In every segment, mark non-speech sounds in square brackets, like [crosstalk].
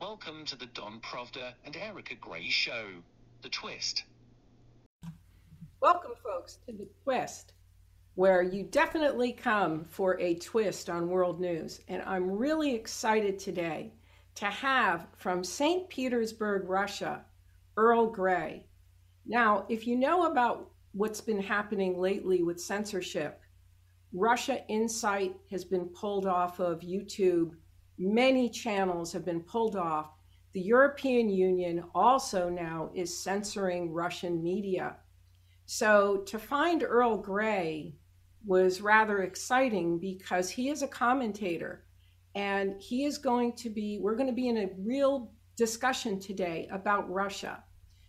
Welcome to the Don Provda and Erica Gray Show. The Twist. Welcome, folks, to The Twist, where you definitely come for a twist on world news. And I'm really excited today to have from St. Petersburg, Russia, Earl Grey. Now, if you know about what's been happening lately with censorship, Russia Insight has been pulled off of YouTube. Many channels have been pulled off. The European Union also now is censoring Russian media. So to find Earl Grey was rather exciting because he is a commentator and he is going to be, we're going to be in a real discussion today about Russia.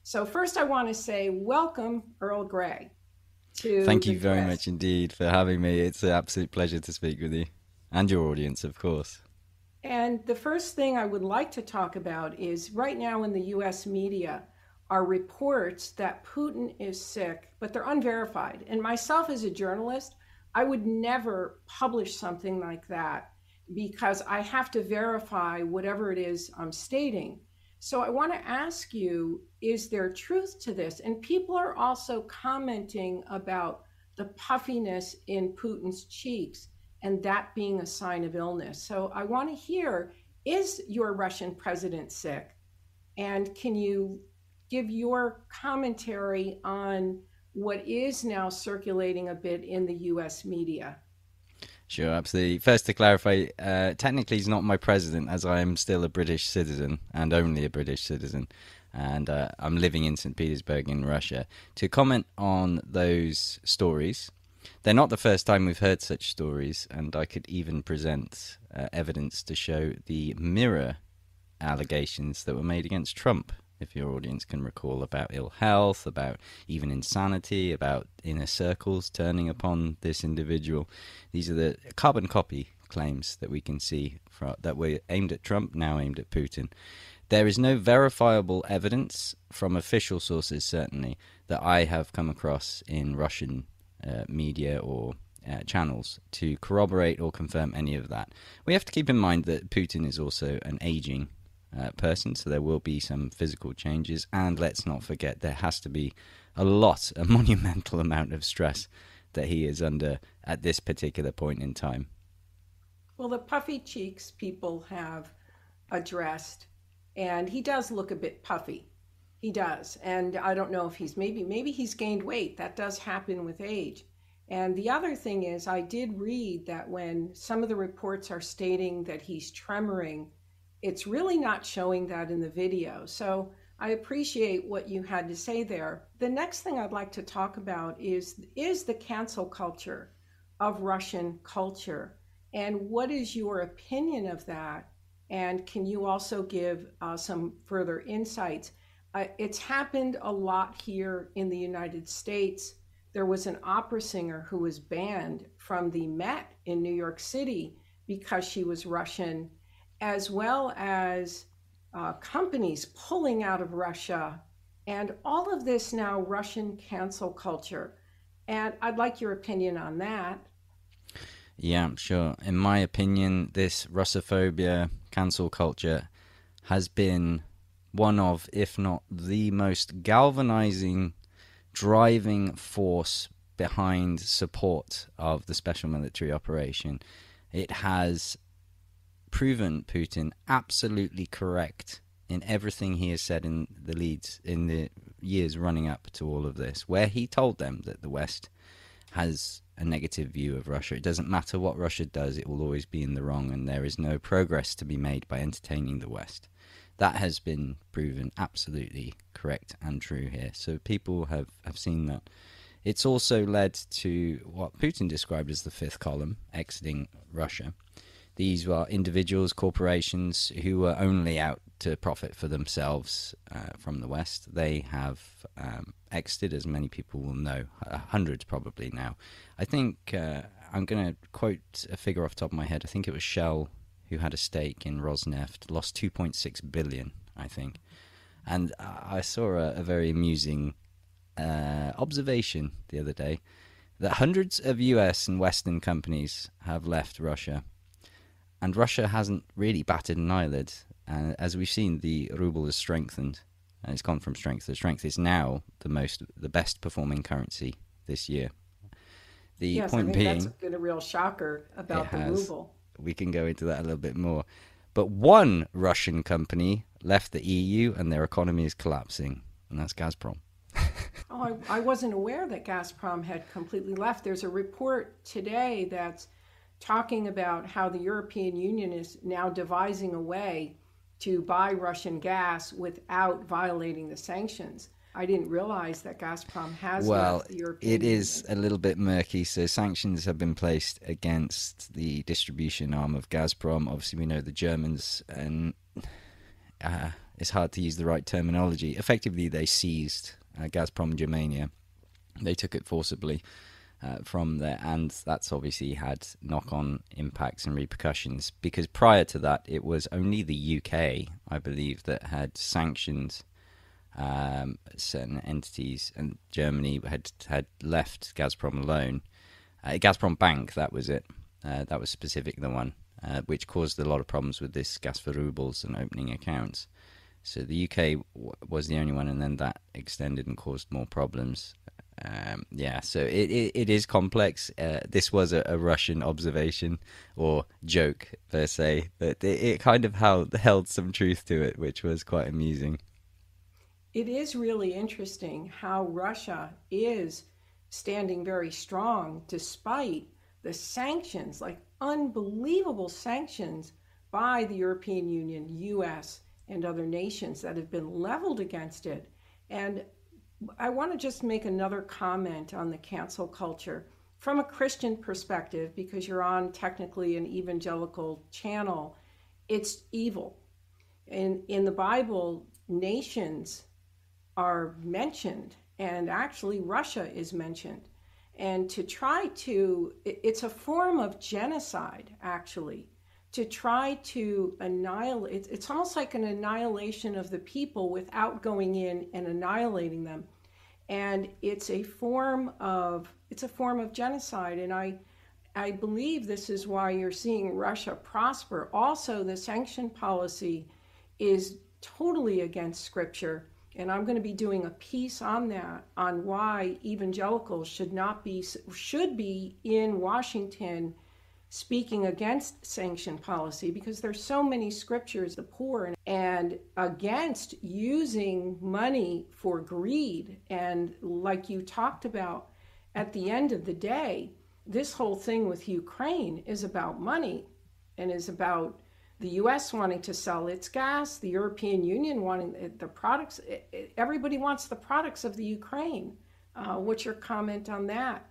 So, first, I want to say welcome, Earl Grey. To Thank you very much indeed for having me. It's an absolute pleasure to speak with you and your audience, of course. And the first thing I would like to talk about is right now in the US media are reports that Putin is sick, but they're unverified. And myself as a journalist, I would never publish something like that because I have to verify whatever it is I'm stating. So I want to ask you is there truth to this? And people are also commenting about the puffiness in Putin's cheeks and that being a sign of illness. So I want to hear is your Russian president sick? And can you give your commentary on what is now circulating a bit in the US media? Sure, absolutely. First, to clarify, uh, technically he's not my president, as I am still a British citizen and only a British citizen, and uh, I'm living in St. Petersburg in Russia. To comment on those stories, they're not the first time we've heard such stories, and I could even present uh, evidence to show the mirror allegations that were made against Trump if your audience can recall, about ill health, about even insanity, about inner circles turning upon this individual. These are the carbon copy claims that we can see from, that were aimed at Trump, now aimed at Putin. There is no verifiable evidence from official sources, certainly, that I have come across in Russian media or uh, channels to corroborate or confirm any of that. We have to keep in mind that Putin is also an aging uh, person, so there will be some physical changes. And let's not forget, there has to be a lot, a [laughs] monumental amount of stress that he is under at this particular point in time. Well, the puffy cheeks people have addressed, and he does look a bit puffy. He does. And I don't know if he's maybe, maybe he's gained weight. That does happen with age. And the other thing is, I did read that when some of the reports are stating that he's tremoring, it's really not showing that in the video. So I appreciate what you had to say there. The next thing I'd like to talk about is is the cancel culture of Russian culture, and what is your opinion of that? And can you also give uh, some further insights? Uh, it's happened a lot here in the United States. There was an opera singer who was banned from the Met in New York City because she was Russian as well as uh, companies pulling out of Russia, and all of this now Russian cancel culture. And I'd like your opinion on that. Yeah, sure. In my opinion, this Russophobia cancel culture has been one of, if not the most galvanizing, driving force behind support of the special military operation. It has proven Putin absolutely correct in everything he has said in the leads in the years running up to all of this, where he told them that the West has a negative view of Russia. It doesn't matter what Russia does, it will always be in the wrong, and there is no progress to be made by entertaining the West. That has been proven absolutely correct and true here. So people have, have seen that. It's also led to what Putin described as the fifth column, exiting Russia. These were individuals, corporations who were only out to profit for themselves uh, from the West. They have um, exited, as many people will know, uh, hundreds probably now. I think uh, I'm going to quote a figure off the top of my head. I think it was Shell who had a stake in Rosneft, lost 2.6 billion, I think. And I saw a, a very amusing uh, observation the other day that hundreds of US and Western companies have left Russia and Russia hasn't really batted an eyelid And as we've seen, the ruble has strengthened, and it's gone from strength to strength. It's now the most, the best performing currency this year. The yes, point I think being, that's been a real shocker about the has. ruble. We can go into that a little bit more. But one Russian company left the EU, and their economy is collapsing, and that's Gazprom. [laughs] Oh, I, I wasn't aware that Gazprom had completely left. There's a report today that's talking about how the European Union is now devising a way to buy Russian gas without violating the sanctions. I didn't realize that Gazprom has Well, European it is a little bit murky. So sanctions have been placed against the distribution arm of Gazprom. Obviously, we know the Germans, and uh, it's hard to use the right terminology. Effectively, they seized uh, Gazprom Germania. They took it forcibly uh, from there, and that's obviously had knock-on impacts and repercussions. Because prior to that, it was only the UK, I believe, that had sanctioned um, certain entities, and Germany had had left Gazprom alone. Uh, Gazprom Bank, that was it. Uh, that was specific the one, uh, which caused a lot of problems with this gas for rubles and opening accounts. So the UK w- was the only one, and then that extended and caused more problems. Um, yeah, so it, it, it is complex. Uh, this was a, a Russian observation or joke per se, but it, it kind of held, held some truth to it, which was quite amusing. It is really interesting how Russia is standing very strong despite the sanctions, like unbelievable sanctions by the European Union, US, and other nations that have been leveled against it. And I want to just make another comment on the cancel culture from a Christian perspective, because you're on technically an evangelical channel. It's evil. In, in the Bible, nations are mentioned, and actually, Russia is mentioned. And to try to, it's a form of genocide, actually, to try to annihilate, it's, almost like an annihilation of the people without going in and annihilating them. And it's a form of, it's a form of genocide. And I, I believe this is why you're seeing Russia prosper. Also, the sanction policy is totally against scripture. And I'm going to be doing a piece on that, on why evangelicals should not be, should be in Washington speaking against sanction policy because there's so many scriptures, the poor, and, and against using money for greed. And like you talked about, at the end of the day, this whole thing with Ukraine is about money and is about the US wanting to sell its gas, the European Union wanting the products. Everybody wants the products of the Ukraine. Uh, what's your comment on that?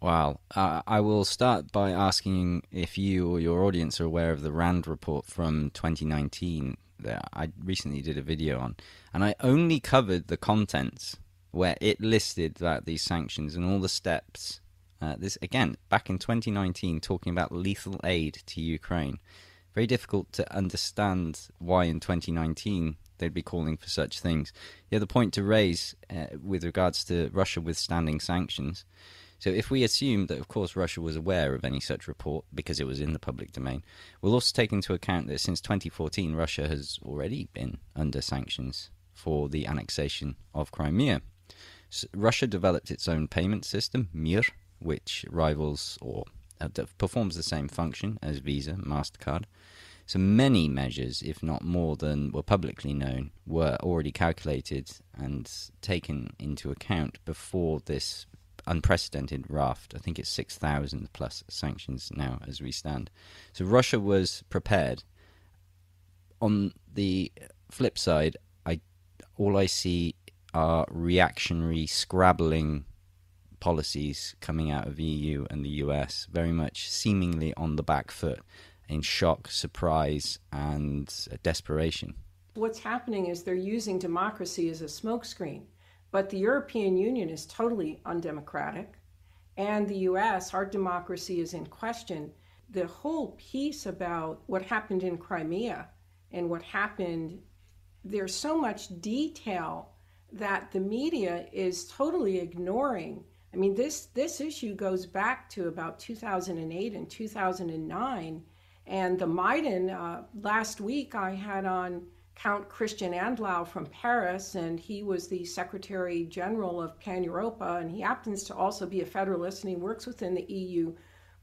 Wow. Uh, I will start by asking if you or your audience are aware of the RAND report from 2019 that I recently did a video on. And I only covered the contents where it listed that these sanctions and all the steps. Uh, this again back in 2019, talking about lethal aid to Ukraine. Very difficult to understand why in 2019 they'd be calling for such things. The other point to raise uh, with regards to Russia withstanding sanctions. So, if we assume that, of course, Russia was aware of any such report because it was in the public domain, we'll also take into account that since 2014, Russia has already been under sanctions for the annexation of Crimea. So Russia developed its own payment system, MIR, which rivals or uh, performs the same function as Visa, MasterCard. So many measures, if not more than were publicly known, were already calculated and taken into account before this unprecedented raft. I think it's 6,000 plus sanctions now as we stand. So Russia was prepared. On the flip side, I all I see are reactionary, scrabbling policies coming out of EU and the US, very much seemingly on the back foot, in shock, surprise, and desperation. What's happening is they're using democracy as a smokescreen. But the European Union is totally undemocratic, and the US, our democracy is in question. The whole piece about what happened in Crimea and what happened, there's so much detail that the media is totally ignoring. I mean, this, this issue goes back to about 2008 and 2009, And the Maidan, uh, last week I had on Count Christian Andlau from Paris, and he was the Secretary General of Pan Europa, and he happens to also be a federalist, and he works within the EU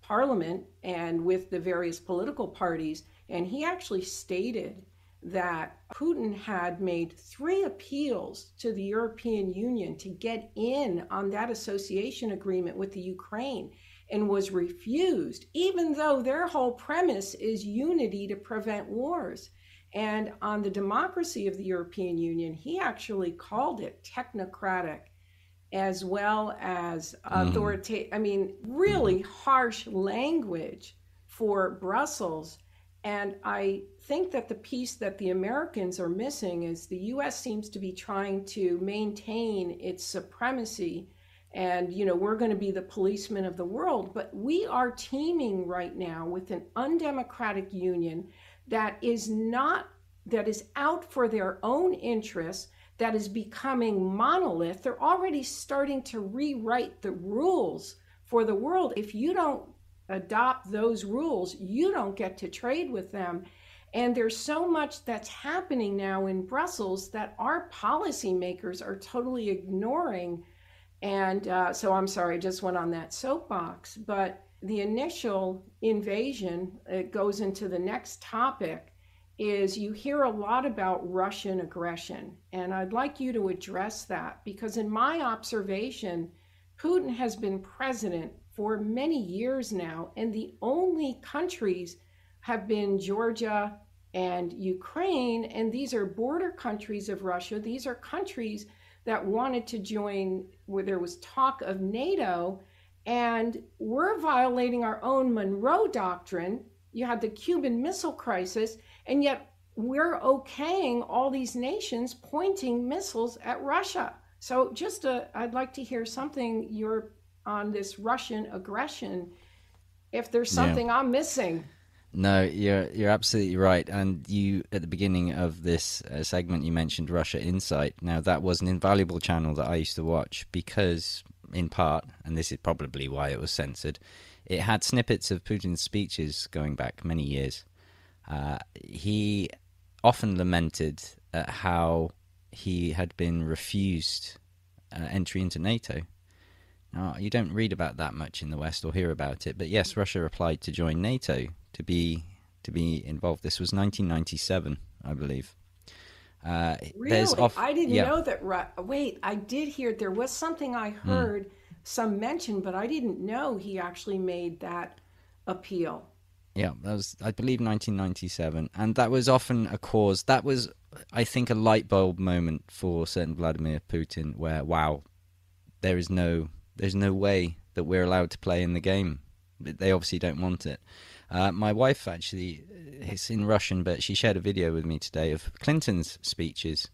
Parliament and with the various political parties. And he actually stated that Putin had made three appeals to the European Union to get in on that association agreement with the Ukraine and was refused, even though their whole premise is unity to prevent wars. And on the democracy of the European Union, he actually called it technocratic as well as authoritative. Mm-hmm. I mean, really harsh language for Brussels. And I think that the piece that the Americans are missing is the US seems to be trying to maintain its supremacy. And, you know, we're going to be the policemen of the world. But we are teaming right now with an undemocratic union that is not, that is out for their own interests that is becoming monolith, they're already starting to rewrite the rules for the world. If you don't adopt those rules, you don't get to trade with them. And there's so much that's happening now in Brussels that our policymakers are totally ignoring. And uh, so I'm sorry, I just went on that soapbox. But the initial invasion, it goes into the next topic is you hear a lot about Russian aggression. And I'd like you to address that because, in my observation, Putin has been president for many years now, and the only countries have been Georgia and Ukraine, and these are border countries of Russia. These are countries that wanted to join, where there was talk of NATO, and we're violating our own Monroe Doctrine. You had the Cuban Missile Crisis, and yet we're okaying all these nations pointing missiles at Russia. So just i uh, I'd like to hear something you're on this Russian aggression. If there's something yeah. I'm missing. No, you're you're absolutely right. And you at the beginning of this uh, segment, you mentioned Russia Insight. Now that was an invaluable channel that I used to watch because, in part, and this is probably why it was censored, it had snippets of Putin's speeches going back many years. Uh, he often lamented at how he had been refused uh, entry into NATO. Now, you don't read about that much in the West or hear about it, but yes, Russia applied to join NATO to be to be involved. This was 1997, I believe. Uh, really, off- I didn't yeah. know that. Ru- Wait, I did hear there was something I hmm. heard mm. some mention, but I didn't know he actually made that appeal. Yeah, that was I believe 1997, and that was often a cause. That was, I think, a light bulb moment for certain Vladimir Putin, where wow, there is no, there's no way that we're allowed to play in the game. They obviously don't want it. Uh, my wife actually, it's in Russian, but she shared a video with me today of Clinton's speeches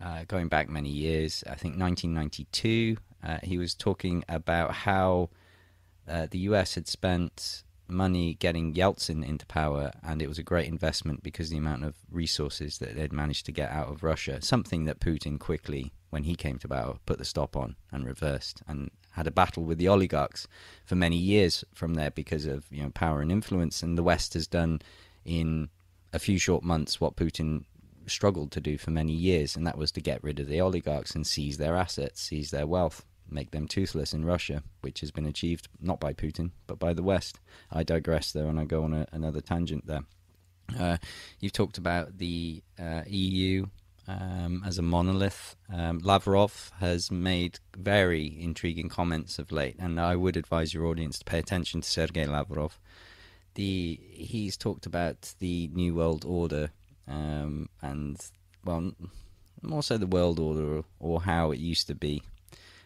uh, going back many years. I think 1992. Uh, he was talking about how uh, the U.S. had spent money getting Yeltsin into power, and it was a great investment because the amount of resources that they'd managed to get out of Russia, something that Putin quickly, when he came to power, put the stop on and reversed, and had a battle with the oligarchs for many years from there because of you know power and influence, and the West has done in a few short months what Putin struggled to do for many years, and that was to get rid of the oligarchs and seize their assets, seize their wealth make them toothless in Russia, which has been achieved not by Putin but by the West. I digress there and I go on a, another tangent there. Uh, you've talked about the uh, EU um, as a monolith. Um, Lavrov has made very intriguing comments of late, and I would advise your audience to pay attention to Sergei Lavrov. The he's talked about the New World Order um, and well, more so the world order or, or how it used to be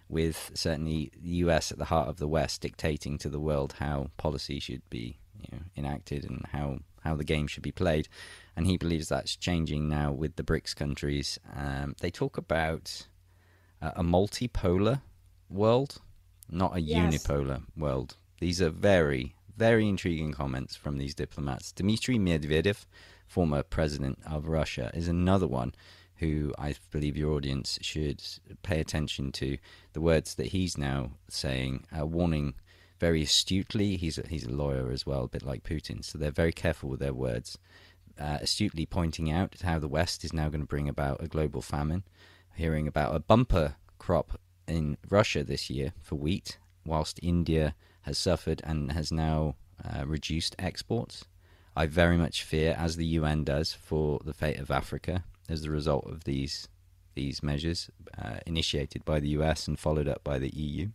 with certainly the US at the heart of the West dictating to the world how policy should be you know, enacted and how, how the game should be played. And he believes that's changing now with the BRICS countries. Um, they talk about uh, a multipolar world, not a yes. unipolar world. These are very, very intriguing comments from these diplomats. Dmitry Medvedev, former president of Russia, is another one who I believe your audience should pay attention to the words that he's now saying, uh, warning very astutely. He's a, he's a lawyer as well, a bit like Putin. So they're very careful with their words, uh, astutely pointing out how the West is now going to bring about a global famine. Hearing about a bumper crop in Russia this year for wheat, whilst India has suffered and has now uh, reduced exports. I very much fear, as the UN does, for the fate of Africa as a result of these these measures uh, initiated by the US and followed up by the EU.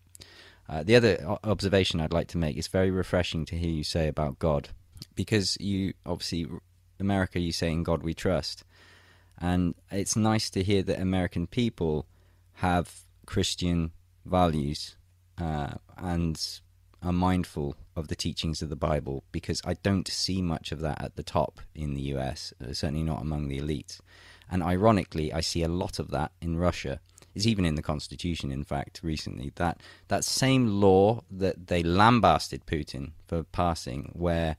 Uh, the other observation I'd like to make is very refreshing to hear you say about God, because you obviously America, you say in God we trust, and it's nice to hear that American people have Christian values uh, and are mindful of the teachings of the Bible, because I don't see much of that at the top in the US, uh, certainly not among the elites. And ironically, I see a lot of that in Russia It's even in the constitution. In fact, recently that that same law that they lambasted Putin for passing, where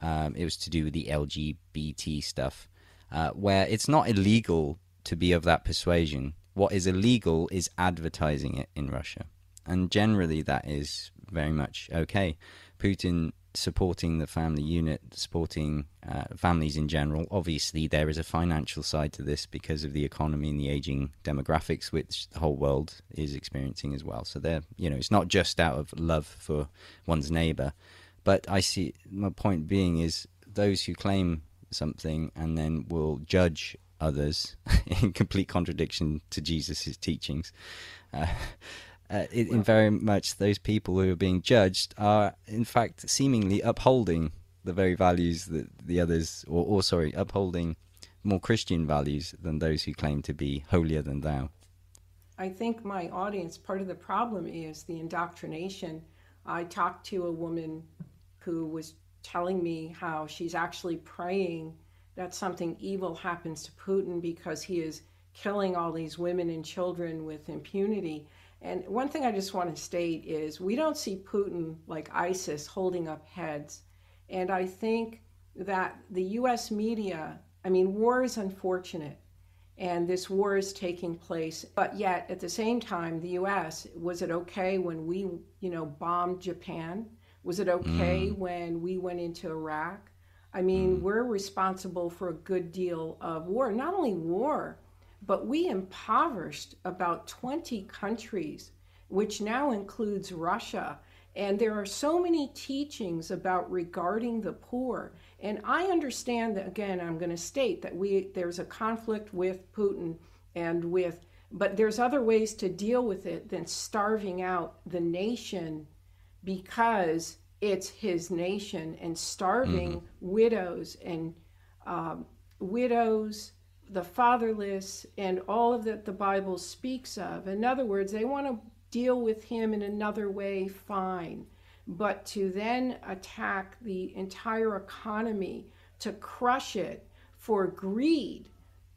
um, it was to do with the LGBT stuff, uh, where it's not illegal to be of that persuasion. What is illegal is advertising it in Russia, and generally that is very much okay. Putin supporting the family unit, supporting uh, families in general. Obviously, there is a financial side to this because of the economy and the aging demographics, which the whole world is experiencing as well. So, there, you know, it's not just out of love for one's neighbor. But I see my point being is those who claim something and then will judge others [laughs] in complete contradiction to Jesus' teachings. Uh, uh, in, well, in very much those people who are being judged are in fact seemingly upholding the very values that the others, or, or sorry, upholding more Christian values than those who claim to be holier than thou. I think my audience, part of the problem is the indoctrination. I talked to a woman who was telling me how she's actually praying that something evil happens to Putin because he is killing all these women and children with impunity. And one thing I just want to state is we don't see Putin like ISIS holding up heads. And I think that the US media, I mean, war is unfortunate and this war is taking place. But yet, at the same time, the US, was it okay when we, you know, bombed Japan? Was it okay mm. when we went into Iraq? I mean, mm. we're responsible for a good deal of war, not only war, but we impoverished about 20 countries, which now includes Russia. And there are so many teachings about regarding the poor. And I understand that again, I'm going to state that we there's a conflict with Putin and with but there's other ways to deal with it than starving out the nation because it's his nation and starving mm-hmm. widows and um, widows the fatherless and all of that the Bible speaks of. In other words, they want to deal with him in another way, fine. But to then attack the entire economy, to crush it for greed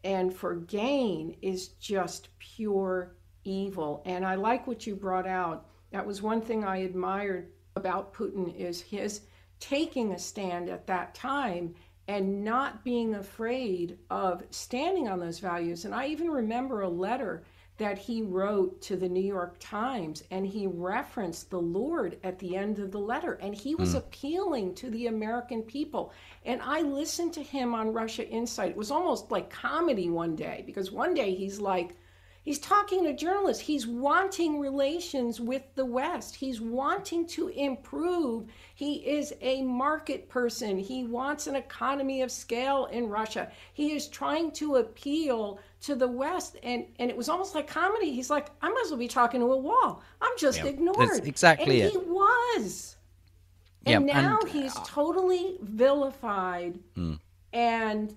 and for gain is just pure evil. And I like what you brought out. That was one thing I admired about Putin is his taking a stand at that time and not being afraid of standing on those values. And I even remember a letter that he wrote to the New York Times and he referenced the Lord at the end of the letter and he was mm. appealing to the American people. And I listened to him on Russia Insight. It was almost like comedy one day because one day he's like, He's talking to journalists. He's wanting relations with the West. He's wanting to improve. He is a market person. He wants an economy of scale in Russia. He is trying to appeal to the West. And, and it was almost like comedy. He's like, I might as well be talking to a wall. I'm just yeah, ignored. exactly and it. he was. And yeah, now and, he's uh, totally vilified. Mm. And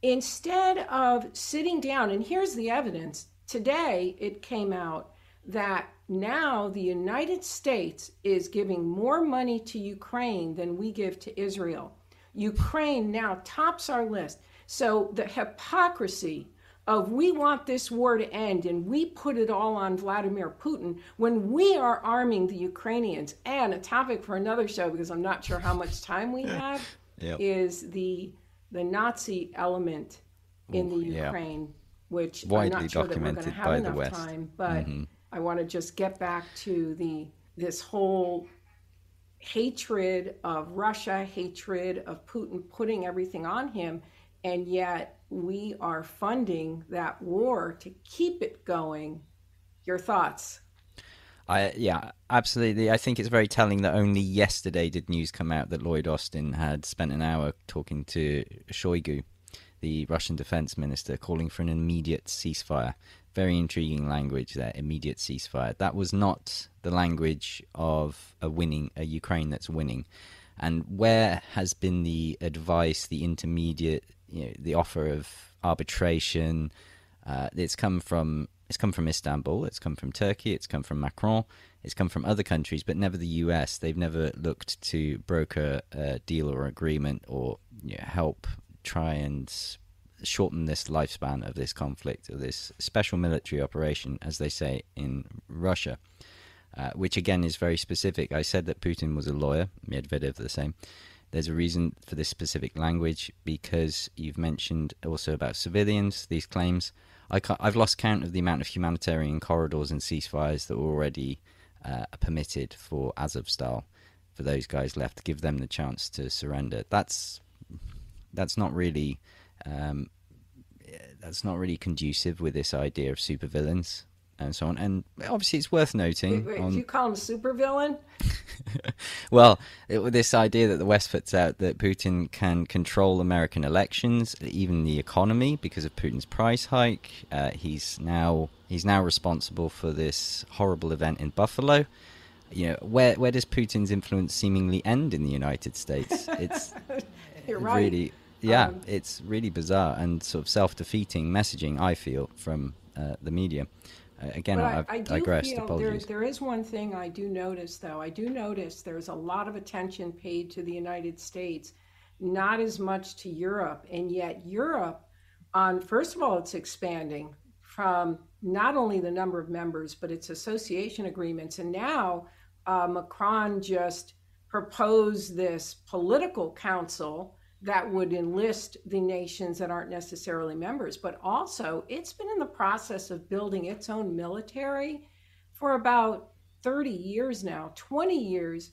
instead of sitting down, and here's the evidence today it came out that now the United States is giving more money to Ukraine than we give to Israel. Ukraine now tops our list. So the hypocrisy of we want this war to end and we put it all on Vladimir Putin when we are arming the Ukrainians. And a topic for another show because I'm not sure how much time we [laughs] have yep. is the the Nazi element in the Ukraine which widely I'm not sure documented that we're by have the West. Time, but mm-hmm. I want to just get back to the this whole hatred of Russia, hatred of Putin, putting everything on him, and yet we are funding that war to keep it going. Your thoughts? I yeah, absolutely. I think it's very telling that only yesterday did news come out that Lloyd Austin had spent an hour talking to Shoigu, the Russian defense minister, calling for an immediate ceasefire. Very intriguing language there, immediate ceasefire. That was not the language of a winning a Ukraine that's winning. And where has been the advice, the intermediate, you know, the offer of arbitration? Uh, it's come from it's come from Istanbul, it's come from Turkey, it's come from Macron, it's come from other countries, but never the US. They've never looked to broker a deal or agreement or you know, help try and shorten this lifespan of this conflict, or this special military operation, as they say in Russia, uh, which again is very specific. I said that Putin was a lawyer, Medvedev the same. There's a reason for this specific language because you've mentioned also about civilians, these claims. I have lost count of the amount of humanitarian corridors and ceasefires that were already uh, permitted for Azovstal, for those guys left, to give them the chance to surrender. That's that's not really um, that's not really conducive with this idea of supervillains and so on. And obviously, it's worth noting. Wait, wait, on... you call him a supervillain? [laughs] well, it, with this idea that the West puts out that Putin can control American elections, even the economy, because of Putin's price hike. Uh, he's now he's now responsible for this horrible event in Buffalo. You know, where where does Putin's influence seemingly end in the United States? [laughs] It's right. really yeah, um, it's really bizarre and sort of self defeating messaging. I feel from uh, the media. Uh, again, I, I've I digressed. Apologies. There, there is one thing I do notice, though. I do notice there's a lot of attention paid to the United States, not as much to Europe, and yet Europe, on first of all, it's expanding from not only the number of members but its association agreements, and now uh, Macron just proposed this political council that would enlist the nations that aren't necessarily members, but also it's been in the process of building its own military for about 30 years now, 20 years.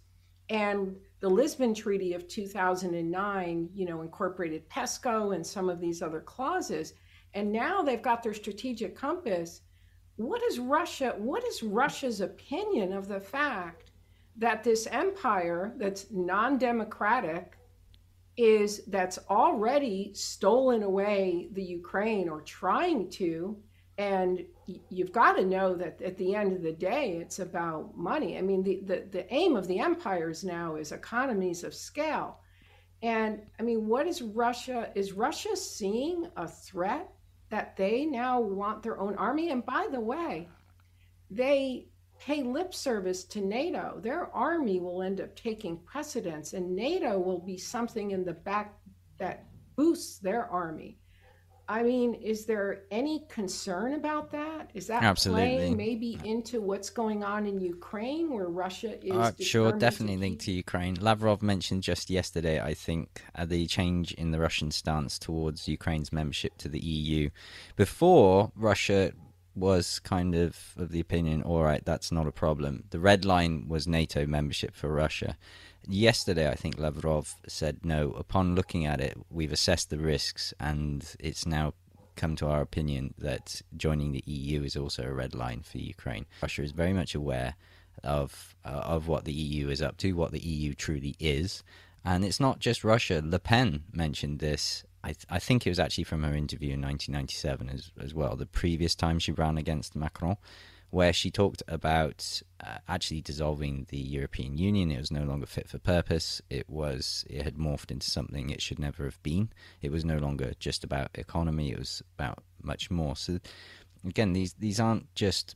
And the Lisbon Treaty of 2009, you know, incorporated PESCO and some of these other clauses. And now they've got their strategic compass. What is Russia? What is Russia's opinion of the fact that this empire that's non democratic is that's already stolen away the Ukraine or trying to. And you've got to know that at the end of the day, it's about money. I mean, the, the, the aim of the empires now is economies of scale. And I mean, what is Russia? Is Russia seeing a threat that they now want their own army? And by the way, they pay lip service to NATO, their army will end up taking precedence, and NATO will be something in the back that boosts their army. I mean, is there any concern about that? Is that Absolutely. playing maybe into what's going on in Ukraine, where Russia is? Uh, sure, definitely linked to Ukraine. Lavrov mentioned just yesterday, I think, uh, the change in the Russian stance towards Ukraine's membership to the EU. Before Russia was kind of of the opinion, all right, that's not a problem. The red line was NATO membership for Russia. Yesterday, I think Lavrov said no. Upon looking at it, we've assessed the risks, and it's now come to our opinion that joining the EU is also a red line for Ukraine. Russia is very much aware of uh, of what the EU is up to, what the EU truly is, and it's not just Russia. Le Pen mentioned this I, th- I think it was actually from her interview in 1997 as, as well, the previous time she ran against Macron, where she talked about uh, actually dissolving the European Union. It was no longer fit for purpose. It was it had morphed into something it should never have been. It was no longer just about economy. It was about much more. So again, these these aren't just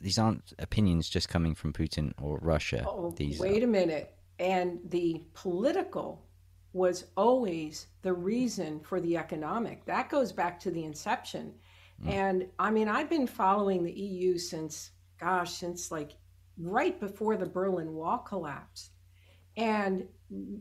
these aren't opinions just coming from Putin or Russia. Oh, these wait are... a minute. And the political was always the reason for the economic. That goes back to the inception. Mm. And I mean, I've been following the EU since, gosh, since like right before the Berlin Wall collapsed. And,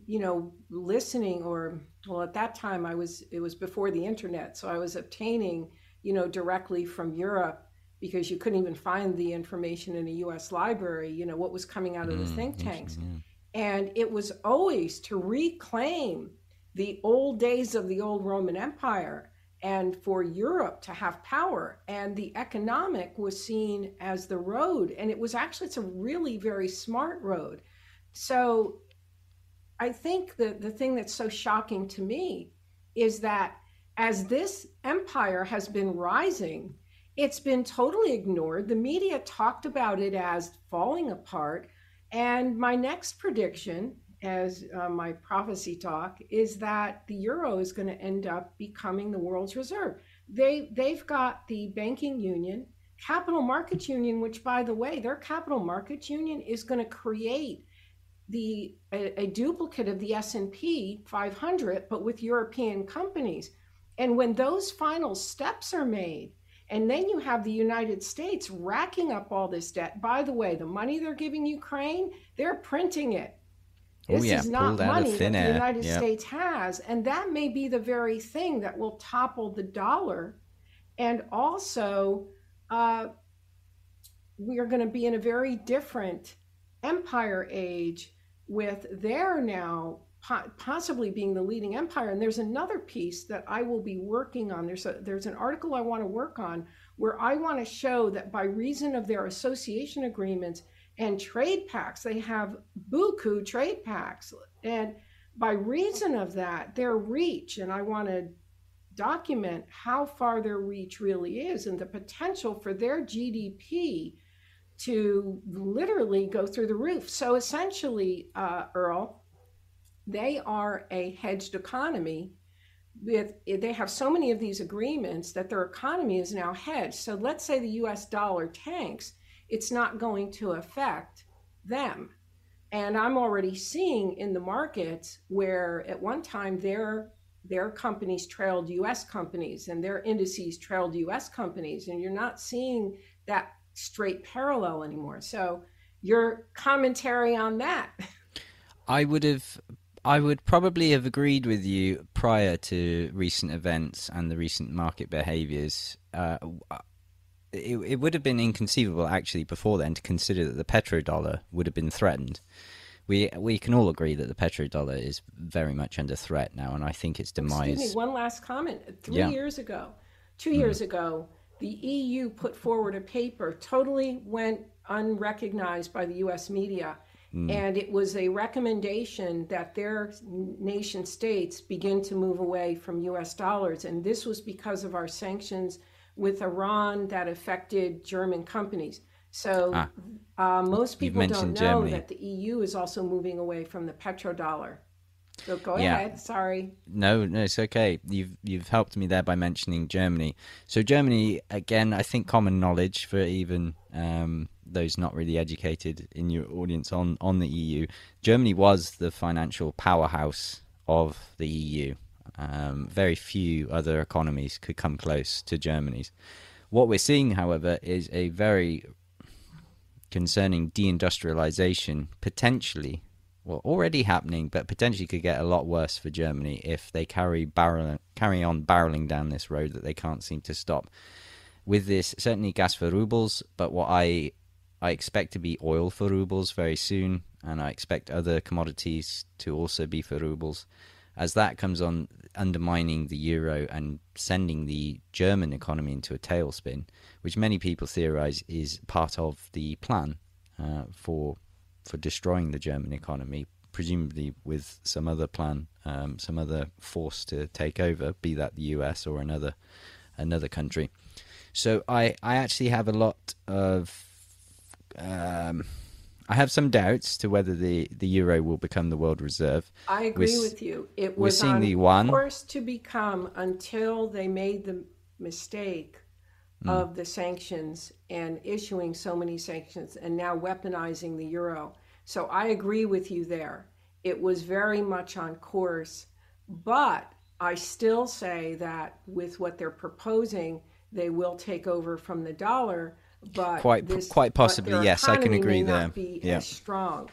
you know, listening, or, well, at that time I was, it was before the internet. So I was obtaining, you know, directly from Europe because you couldn't even find the information in a US library, you know, what was coming out of mm, the think tanks. Yeah And it was always to reclaim the old days of the old Roman Empire and for Europe to have power. And the economic was seen as the road. And it was actually, it's a really very smart road. So I think that the thing that's so shocking to me is that as this empire has been rising, it's been totally ignored. The media talked about it as falling apart. And my next prediction, as uh, my prophecy talk, is that the euro is going to end up becoming the world's reserve. They they've got the banking union, capital markets union, which by the way, their capital markets union is going to create the a, a duplicate of the S&P 500 but with European companies. And when those final steps are made, and then you have the United States racking up all this debt. By the way, the money they're giving Ukraine, they're printing it. Oh, This yeah, is not money that the. United Yep. States has. And that may be the very thing that will topple the dollar. And also, uh, we are going to be in a very different empire age with their now po- possibly being the leading empire. And there's another piece that i will be working on. There's a there's an article i want to work on where i want to show that by reason of their association agreements and trade pacts they have buku trade pacts. And by reason of that their reach and i want to document how far their reach really is and the potential for their gdp to literally go through the roof. So essentially, uh, Earl, they are a hedged economy. With they have so many of these agreements that their economy is now hedged. So let's say the U.S. dollar tanks, it's not going to affect them. And I'm already seeing in the markets where at one time their their companies trailed U.S. companies and their indices trailed U.S. companies, and you're not seeing that straight parallel anymore. So your commentary on that. I would have, I would probably have agreed with you prior to recent events and the recent market behaviours. Uh, it, it would have been inconceivable actually before then to consider that the petrodollar would have been threatened. We we can all agree that the petrodollar is very much under threat now, and I think its demise. Excuse me, one last comment. Three Yeah. years ago, 2 years ago, the EU put forward a paper, totally went unrecognized by the US media. And it was a recommendation that their nation states begin to move away from US dollars. And this was because of our sanctions with Iran that affected German companies. So Ah. uh, most people don't know Germany. that the EU is also moving away from the petrodollar. So go Yeah. ahead. Sorry. No, no, it's okay. You've you've helped me there by mentioning Germany. So Germany, again, I think common knowledge for even um, those not really educated in your audience on on the EU. Germany was the financial powerhouse of the EU. Um, very few other economies could come close to Germany's. What we're seeing, however, is a very concerning deindustrialization potentially well already happening but potentially could get a lot worse for Germany if they carry barrel carry on barreling down this road that they can't seem to stop with this certainly gas for rubles but what I I expect to be oil for rubles very soon and I expect other commodities to also be for rubles as that comes on undermining the euro and sending the German economy into a tailspin, which many people theorize is part of the plan uh, for for destroying the German economy, presumably with some other plan, um, some other force to take over, be that the US or another another country. So I I actually have a lot of um, I have some doubts to whether the, the euro will become the world reserve. I agree We're with you. It was seeing on the one. course to become until they made the mistake Hmm. of the sanctions and issuing so many sanctions and now weaponizing the euro. So I agree with you there. It was very much on course, but I still say that with what they're proposing, they will take over from the dollar. But Quite- this, quite possibly, yes, I can agree there. Yeah. strong.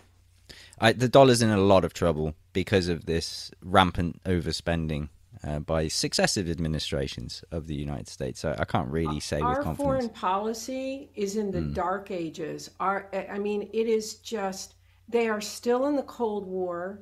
I, the dollar's in a lot of trouble because of this rampant overspending uh, by successive administrations of the United States. So I can't really say with confidence. our foreign policy is in the dark ages our i mean it is just They are still in the Cold War.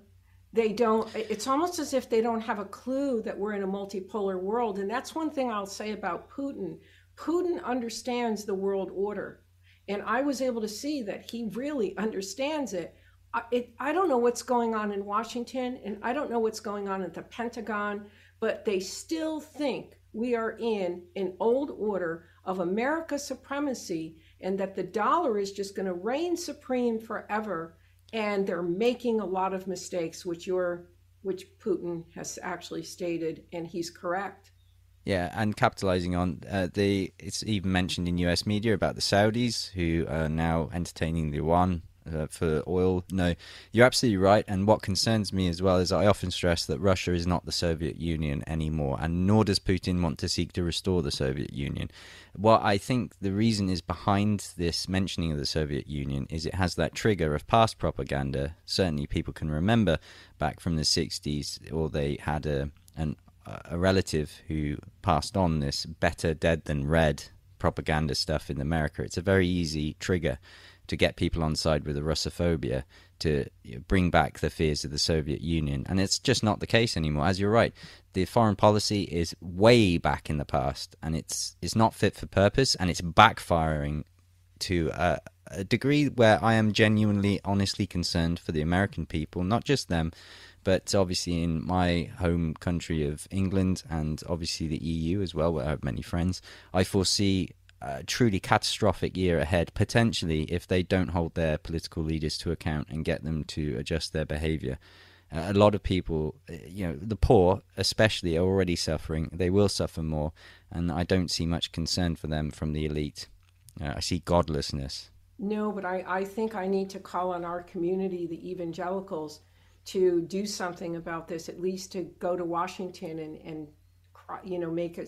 They don't, it's almost as if they don't have a clue that we're in a multipolar world. And that's one thing I'll say about Putin. Putin understands the world order. And I was able to see that he really understands it. I, it, I don't know what's going on in Washington and I don't know what's going on at the Pentagon, but they still think we are in an old order of America supremacy and that the dollar is just going to reign supreme forever. And they're making a lot of mistakes, which you're, which Putin has actually stated, and he's correct. Yeah, and capitalizing on uh, the, it's even mentioned in U.S. media about the Saudis who are now entertaining the yuan uh, for oil. No, you're absolutely right. And what concerns me as well is I often stress that Russia is not the Soviet Union anymore, and nor does Putin want to seek to restore the Soviet Union. What I think the reason is behind this mentioning of the Soviet Union is it has that trigger of past propaganda. Certainly, people can remember back from the 60s, or they had a an a relative who passed on this better dead than red propaganda stuff in America, it's a very easy trigger to get people on side with the Russophobia to bring back the fears of the Soviet Union. And it's just not the case anymore. As you're right, the foreign policy is way back in the past and it's, it's not fit for purpose and it's backfiring to a, a degree where I am genuinely, honestly concerned for the American people, not just them, but obviously, in my home country of England and obviously the EU as well, where I have many friends, I foresee a truly catastrophic year ahead, potentially, if they don't hold their political leaders to account and get them to adjust their behavior. A lot of people, you know, the poor especially, are already suffering. They will suffer more, and I don't see much concern for them from the elite. Uh, I see godlessness. No, but I, I think I need to call on our community, the evangelicals, to do something about this, at least to go to Washington and, and you know, make a,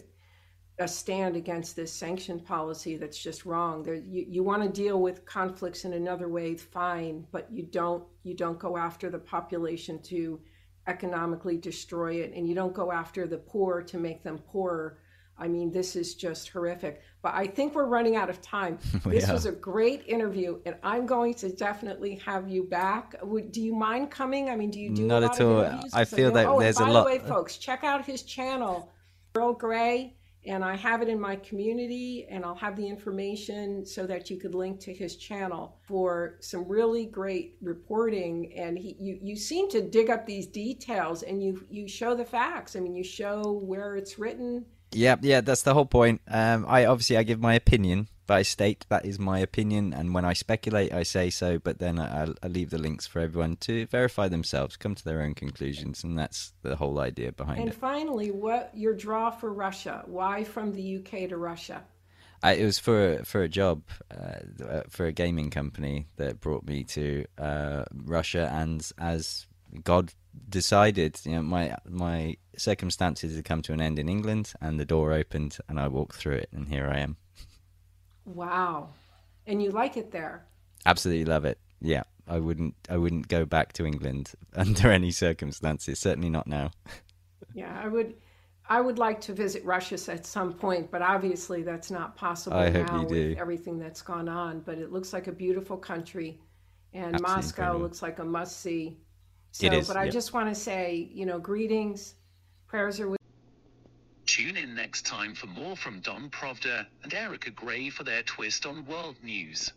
a stand against this sanction policy that's just wrong. There, you, you want to deal with conflicts in another way, fine, but you don't you don't go after the population to economically destroy it, and you don't go after the poor to make them poorer. I mean, this is just horrific. But I think we're running out of time. [laughs] This yeah. was a great interview, and I'm going to definitely have you back. Would, do you mind coming? I mean, do you do not at all? I feel that oh, there's a lot. By the way, folks, check out his channel, Earl Grey, and I have it in my community, and I'll have the information so that you could link to his channel for some really great reporting. And he, you, you seem to dig up these details, and you you show the facts. I mean, you show where it's written yeah, yeah, that's the whole point. Um, I obviously I give my opinion, but I state that is my opinion, and when I speculate, I say so. But then I, I leave the links for everyone to verify themselves, come to their own conclusions, and that's the whole idea behind and it. And finally, what your draw for Russia? Why from the UK to Russia? I, it was for for a job uh, for a gaming company that brought me to uh, Russia, and as God decided, you know, my my circumstances had come to an end in England, and the door opened, and I walked through it, and here I am. Wow, and you like it there? Absolutely love it. Yeah, I wouldn't I wouldn't go back to England [laughs] under any circumstances. Certainly not now. [laughs] yeah, I would. I would like to visit Russia at some point, but obviously that's not possible I now with everything that's gone on. But it looks like a beautiful country, and Absolutely Moscow incredible. looks like a must see. So, it is, but I just want to say, you know, greetings, prayers are with. Tune in next time for more from Don Provda and Erica Gray for their twist on world news.